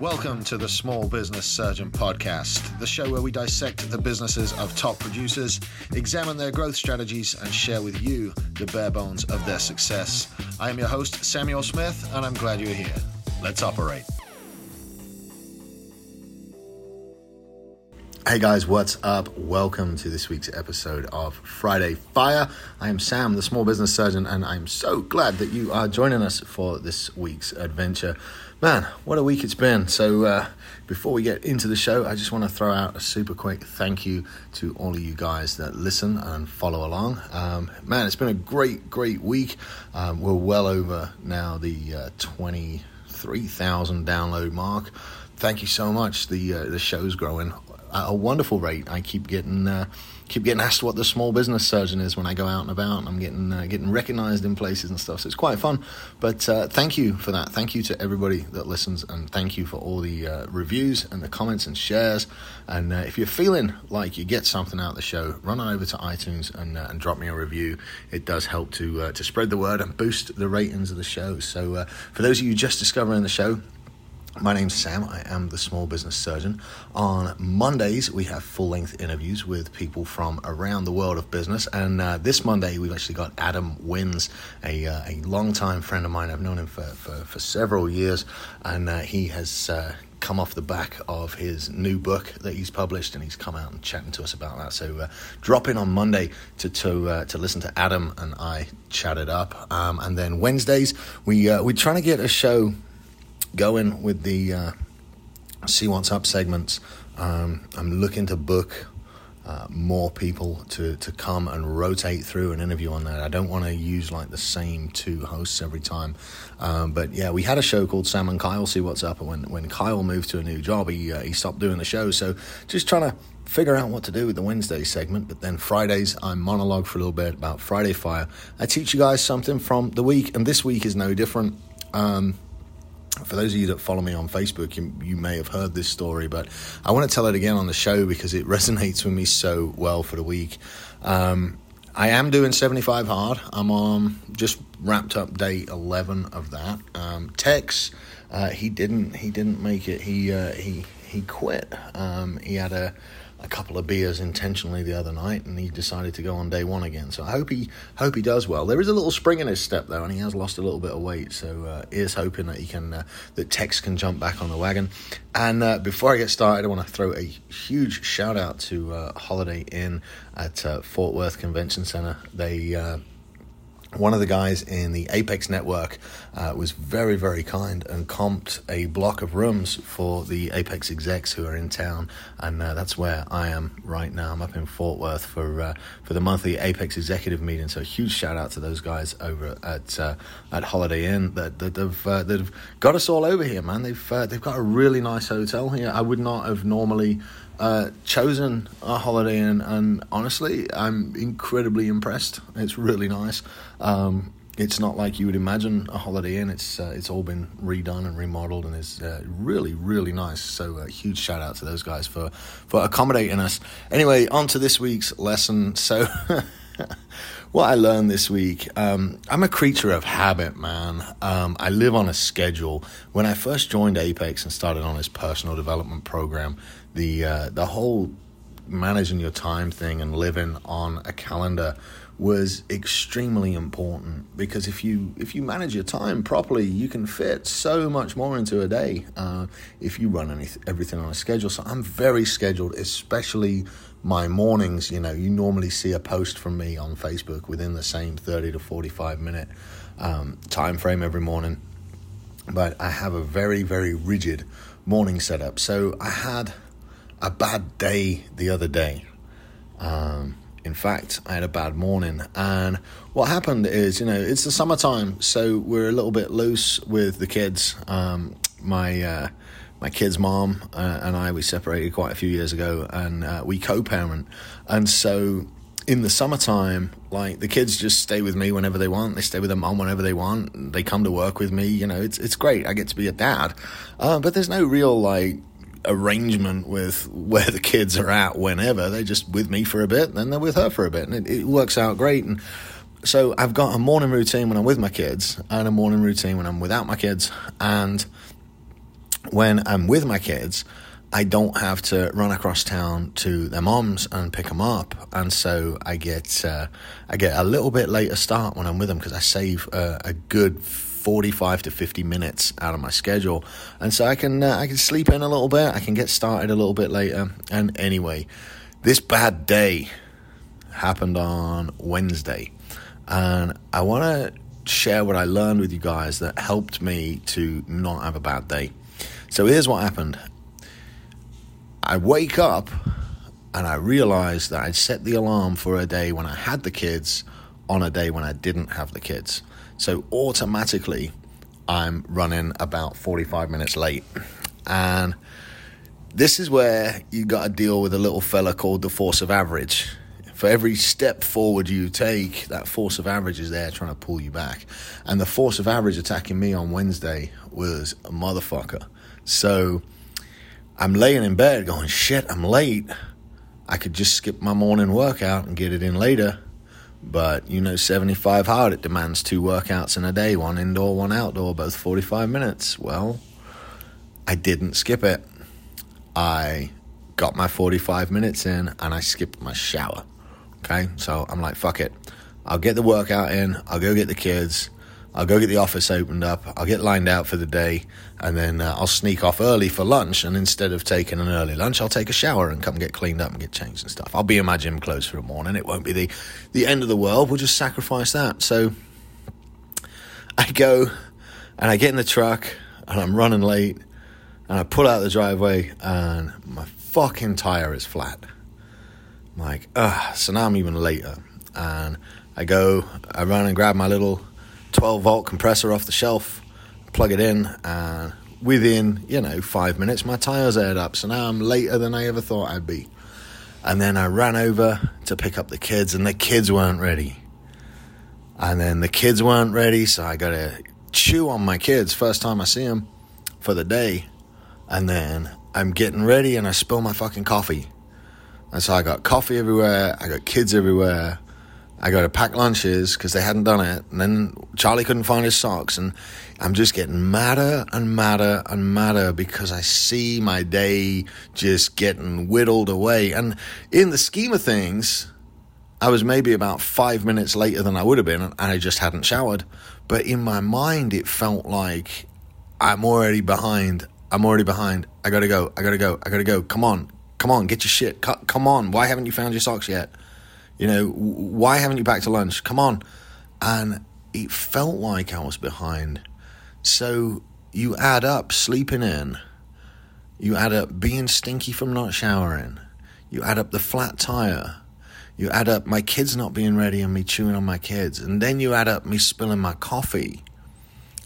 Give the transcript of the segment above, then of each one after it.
Welcome to the Small Business Surgeon Podcast, the show where we dissect the businesses of top producers, examine their growth strategies, and share with you the bare bones of their success. I am your host, Samuel Smith, and I'm glad you're here. Let's operate. Hey guys, what's up? Welcome to this week's episode of Friday Fire. I am Sam, the small business surgeon, and I'm so glad that you are joining us for this week's adventure. Man, what a week it's been. So, uh, before we get into the show, I just want to throw out a super quick thank you to all of you guys that listen and follow along. Um, man, it's been a great, great week. Um, we're well over now the uh, 23,000 download mark. Thank you so much. The uh, the show's growing at a wonderful rate. I keep getting uh, keep getting asked what the small business surgeon is when I go out and about. And I'm getting uh, getting recognised in places and stuff, so it's quite fun. But uh, thank you for that. Thank you to everybody that listens, and thank you for all the uh, reviews and the comments and shares. And uh, if you're feeling like you get something out of the show, run on over to iTunes and, uh, and drop me a review. It does help to uh, to spread the word and boost the ratings of the show. So for those of you just discovering the show. My name's Sam. I am the small business surgeon. On Mondays, we have full length interviews with people from around the world of business. And uh, this Monday, we've actually got Adam Wins, a, uh, a long-time friend of mine. I've known him for, for, for several years, and uh, he has uh, come off the back of his new book that he's published, and he's come out and chatting to us about that. So uh, drop in on Monday to to uh, to listen to Adam and I chat it up, um, and then Wednesdays we uh, we're trying to get a show going with the uh, see what's up segments. Um, I'm looking to book uh, more people to, to come and rotate through an interview on that. I don't want to use like the same two hosts every time. Um, but yeah, we had a show called Sam and Kyle See What's Up, and when, when Kyle moved to a new job, he, uh, he stopped doing the show. So just trying to figure out what to do with the Wednesday segment. But then Fridays, I monologue for a little bit about Friday Fire. I teach you guys something from the week, and this week is no different. Um, for those of you that follow me on Facebook, you, you, may have heard this story, but I want to tell it again on the show because it resonates with me so well for the week. Um, I am doing 75 hard. I'm on just wrapped up day 11 of that. Um, Tex, uh, he didn't he didn't make it. He uh, he he quit. Um, he had a a couple of beers intentionally the other night, and he decided to go on day one again. So I hope he hope he does well. There is a little spring in his step though, and he has lost a little bit of weight. So uh, is hoping that he can uh, that Tex can jump back on the wagon. And uh, before I get started, I want to throw a huge shout out to uh, Holiday Inn at uh, Fort Worth Convention Center. They uh, one of the guys in the Apex network uh, was very, very kind and comped a block of rooms for the Apex execs who are in town, and uh, that's where I am right now. I'm up in Fort Worth for uh, for the monthly Apex executive meeting. So, huge shout out to those guys over at uh, at Holiday Inn that that have uh, that have got us all over here, man. They've uh, they've got a really nice hotel here. I would not have normally uh, chosen a Holiday Inn, and honestly, I'm incredibly impressed. It's really nice. Um, it's not like you would imagine a Holiday Inn. It's uh, it's all been redone and remodeled, and it's uh, really really nice. So a uh, huge shout out to those guys for for accommodating us. Anyway, on to this week's lesson. So. what I learned this week, um, I'm a creature of habit, man. Um, I live on a schedule. When I first joined Apex and started on this personal development program, the uh, the whole managing your time thing and living on a calendar was extremely important because if you if you manage your time properly, you can fit so much more into a day uh, if you run any, everything on a schedule. So I'm very scheduled, especially my mornings. You know, you normally see a post from me on Facebook within the same 30 to 45 minute um, time frame every morning. But I have a very very rigid morning setup. So I had a bad day the other day. Um, in fact, I had a bad morning. And what happened is, you know, it's the summertime, so we're a little bit loose with the kids. Um, my uh, my kid's mom uh, and I we separated quite a few years ago, and uh, we co-parent. And so in the summertime, like the kids just stay with me whenever they want. They stay with their mom whenever they want. They come to work with me. You know, it's it's great. I get to be a dad, uh, but there's no real like arrangement with where the kids are at whenever. They're just with me for a bit, then they're with her for a bit, and it, it, works out great. And so I've got a morning routine when I'm with my kids, and a morning routine when I'm without my kids. And when I'm with my kids, I don't have to run across town to their moms and pick them up, and so I get uh, I get a little bit later start when I'm with them because I save uh, a good 45 to 50 minutes out of my schedule, and so I can uh, I can sleep in a little bit, I can get started a little bit later, and anyway, this bad day happened on Wednesday, and I want to share what I learned with you guys that helped me to not have a bad day. So here's what happened. I wake up and I realize that I'd set the alarm for a day when I had the kids on a day when I didn't have the kids. So automatically, I'm running about 45 minutes late. And this is where you got to deal with a little fella called the force of average. For every step forward you take, that force of average is there trying to pull you back. And the force of average attacking me on Wednesday was a motherfucker. So I'm laying in bed going, shit, I'm late. I could just skip my morning workout and get it in later. But you know, 75 hard, it demands two workouts in a day one indoor, one outdoor, both 45 minutes. Well, I didn't skip it. I got my 45 minutes in and I skipped my shower. Okay, so I'm like, fuck it. I'll get the workout in, I'll go get the kids, I'll go get the office opened up. I'll get lined out for the day, and then uh, I'll sneak off early for lunch. And instead of taking an early lunch, I'll take a shower and come get cleaned up and get changed and stuff. I'll be in my gym clothes for the morning. It won't be the the end of the world. We'll just sacrifice that. So I go and I get in the truck and I'm running late, and I pull out the driveway and my fucking tire is flat. I'm like, ah, so now I'm even later, and I go, I run and grab my little 12 volt compressor off the shelf, plug it in, and within, you know, five minutes, my tyres aired up. So now I'm later than I ever thought I'd be. And then I ran over to pick up the kids, and the kids weren't ready. And then the kids weren't ready, so I got to chew on my kids first time I see them for the day. And then I'm getting ready, and I spill my fucking coffee. And so I got coffee everywhere, I got kids everywhere. I got to pack lunches because they hadn't done it. And then Charlie couldn't find his socks. And I'm just getting madder and madder and madder because I see my day just getting whittled away. And in the scheme of things, I was maybe about five minutes later than I would have been, and I just hadn't showered. But in my mind, it felt like I'm already behind. I'm already behind. I gotta go. I gotta go. I gotta go. Come on. Come on. Get your shit. Come on. Why haven't you found your socks yet? You know, why haven't you back to lunch? Come on. And it felt like I was behind. So you add up sleeping in, you add up being stinky from not showering, you add up the flat tire, you add up my kids not being ready and me chewing on my kids, and then you add up me spilling my coffee.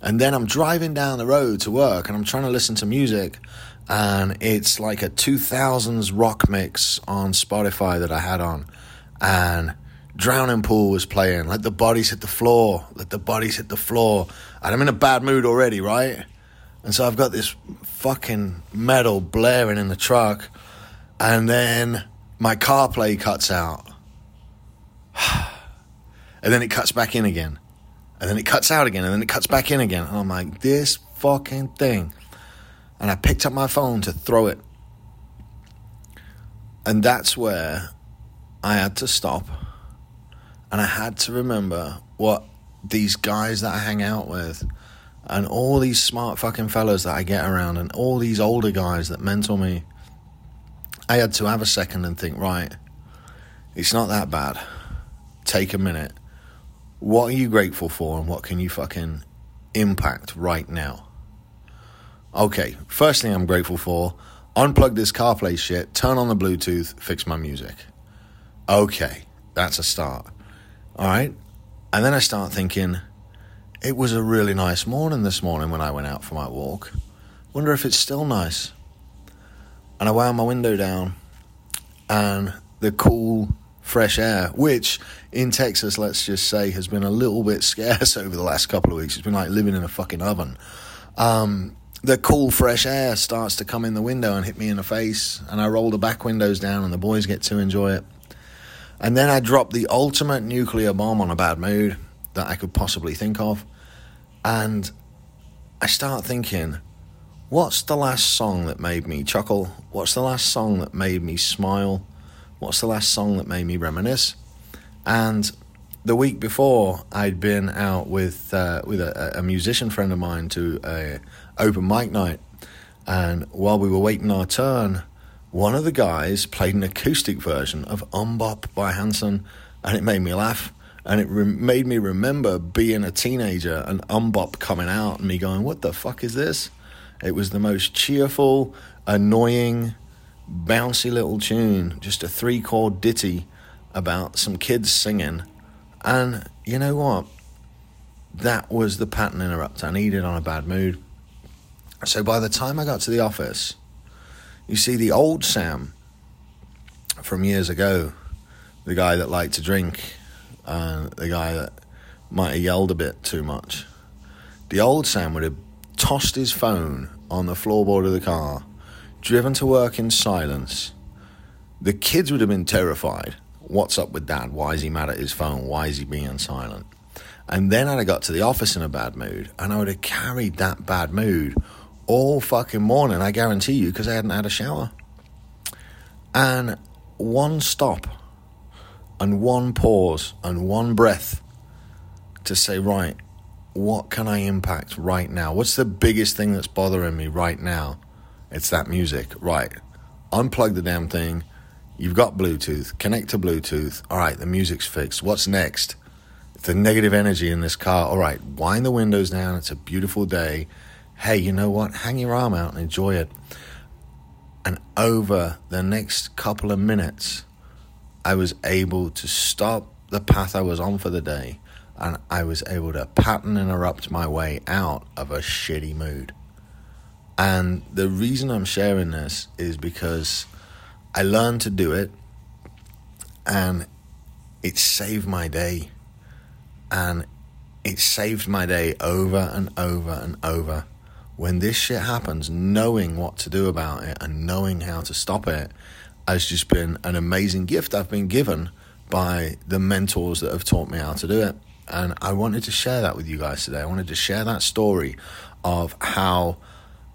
And then I'm driving down the road to work and I'm trying to listen to music, and it's like a 2000s rock mix on Spotify that I had on and Drowning Pool was playing. Let the bodies hit the floor. Let the bodies hit the floor. And I'm in a bad mood already, right? And so I've got this fucking metal blaring in the truck. And then my CarPlay cuts out. and then it cuts back in again. And then it cuts out again. And then it cuts back in again. And I'm like, this fucking thing. And I picked up my phone to throw it. And that's where I had to stop and I had to remember what these guys that I hang out with and all these smart fucking fellows that I get around and all these older guys that mentor me. I had to have a second and think, right, it's not that bad. Take a minute. What are you grateful for and what can you fucking impact right now? Okay, first thing I'm grateful for unplug this CarPlay shit, turn on the Bluetooth, fix my music. Okay, that's a start. All right. And then I start thinking, it was a really nice morning this morning when I went out for my walk. Wonder if it's still nice. And I wound my window down, and the cool, fresh air, which in Texas, let's just say, has been a little bit scarce over the last couple of weeks. It's been like living in a fucking oven. Um, the cool, fresh air starts to come in the window and hit me in the face, and I roll the back windows down, and the boys get to enjoy it. And then I dropped the ultimate nuclear bomb on a bad mood that I could possibly think of. And I start thinking, What's the last song that made me chuckle? What's the last song that made me smile? What's the last song that made me reminisce? And the week before, I'd been out with uh, with a, a, musician friend of mine to a open mic night, and while we were waiting our turn, one of the guys played an acoustic version of "MMMBop" by Hanson, and it made me laugh, and it re- made me remember being a teenager and "MMMBop" coming out, and me going, "What the fuck is this?" It was the most cheerful, annoying, bouncy little tune, just a three chord ditty about some kids singing and you know what? That was the pattern interrupt I needed on a bad mood. So by the time I got to the office, you see the old Sam from years ago, the guy that liked to drink, and the guy that might have yelled a bit too much. The old Sam would have tossed his phone on the floorboard of the car, driven to work in silence. The kids would have been terrified What's up with dad? Why is he mad at his phone? Why is he being silent? And then I'd have got to the office in a bad mood, and I would have carried that bad mood all fucking morning, I guarantee you, because I hadn't had a shower. And one stop, and one pause, and one breath to say, right, what can I impact right now? What's the biggest thing that's bothering me right now? It's that music. Right. Unplug the damn thing You've got Bluetooth, connect to Bluetooth. All right, the music's fixed. What's next? The negative energy in this car. All right, wind the windows down. It's a beautiful day. Hey, you know what? Hang your arm out and enjoy it. And over the next couple of minutes, I was able to stop the path I was on for the day and I was able to pattern interrupt my way out of a shitty mood. And the reason I'm sharing this is because I learned to do it and it saved my day. And it saved my day over and over and over. When this shit happens, knowing what to do about it and knowing how to stop it has just been an amazing gift I've been given by the mentors that have taught me how to do it. And I wanted to share that with you guys today. I wanted to share that story of how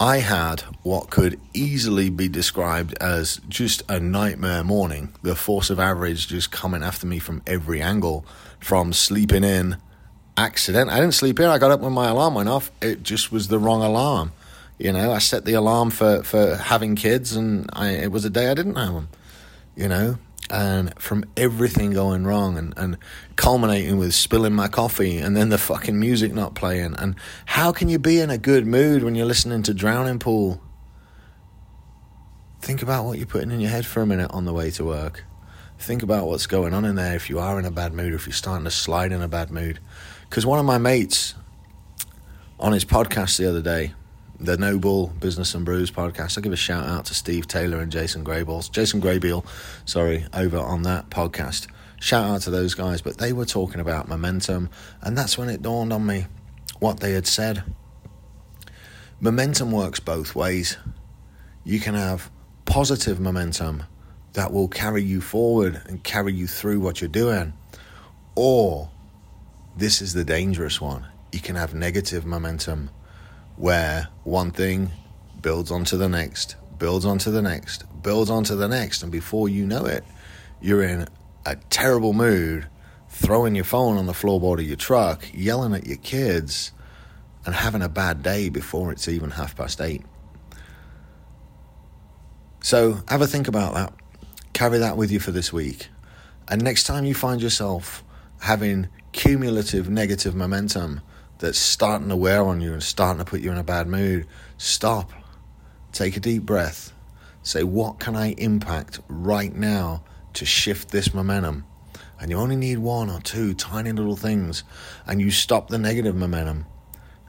I had what could easily be described as just a nightmare morning. The force of average just coming after me from every angle, from sleeping in, accident. I didn't sleep in. I got up when my alarm went off. It just was the wrong alarm. You know, I set the alarm for, for having kids, and I, it was a day I didn't have them. You know, and from everything going wrong and, and culminating with spilling my coffee and then the fucking music not playing. And how can you be in a good mood when you're listening to Drowning Pool? Think about what you're putting in your head for a minute on the way to work. Think about what's going on in there if you are in a bad mood, or if you're starting to slide in a bad mood. Because one of my mates on his podcast the other day, the Noble Business and Brews podcast. I'll give a shout out to Steve Taylor and Jason Grayballs, Jason Graybeal, sorry, over on that podcast. Shout out to those guys, but they were talking about momentum, and that's when it dawned on me what they had said. Momentum works both ways. You can have positive momentum that will carry you forward and carry you through what you're doing, or this is the dangerous one. You can have negative momentum where one thing builds onto the next, builds onto the next, builds onto the next, and before you know it, you're in a terrible mood, throwing your phone on the floorboard of your truck, yelling at your kids, and having a bad day before it's even half past eight. So have a think about that. Carry that with you for this week. And next time you find yourself having cumulative negative momentum, that's starting to wear on you and starting to put you in a bad mood, stop. Take a deep breath. Say, what can I impact right now to shift this momentum? And you only need one or two tiny little things, and you stop the negative momentum,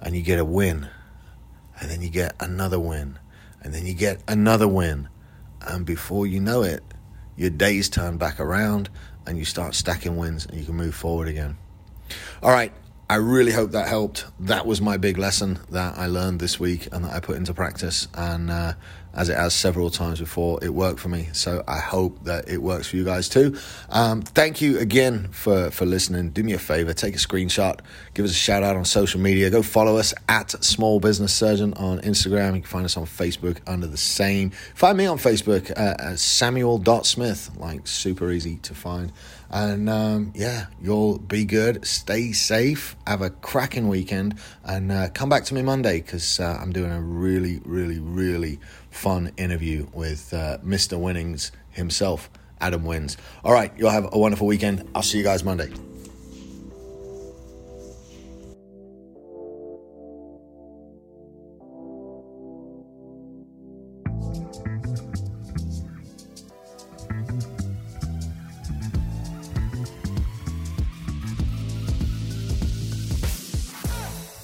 and you get a win. And then you get another win. And then you get another win. And before you know it, your days turn back around and you start stacking wins and you can move forward again. All right, I really hope that helped. That was my big lesson that I learned this week and that I put into practice. And uh, as it has several times before, it worked for me. So I hope that it works for you guys too. Um, thank you again for, for listening. Do me a favor, take a screenshot, give us a shout out on social media. Go follow us at Small Business Surgeon on Instagram. You can find us on Facebook under the same. Find me on Facebook uh, as Samuel.Smith, like super easy to find. And um, yeah, you'll be good. Stay safe. Have a cracking weekend. And uh, come back to me Monday because uh, I'm doing a really, really, really fun interview with uh, Mr. Winnings himself, Adam Wins. All right, you'll have a wonderful weekend. I'll see you guys Monday.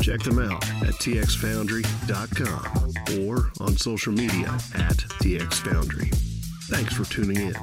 Check them out at txfoundry.com or on social media at txfoundry. Thanks for tuning in.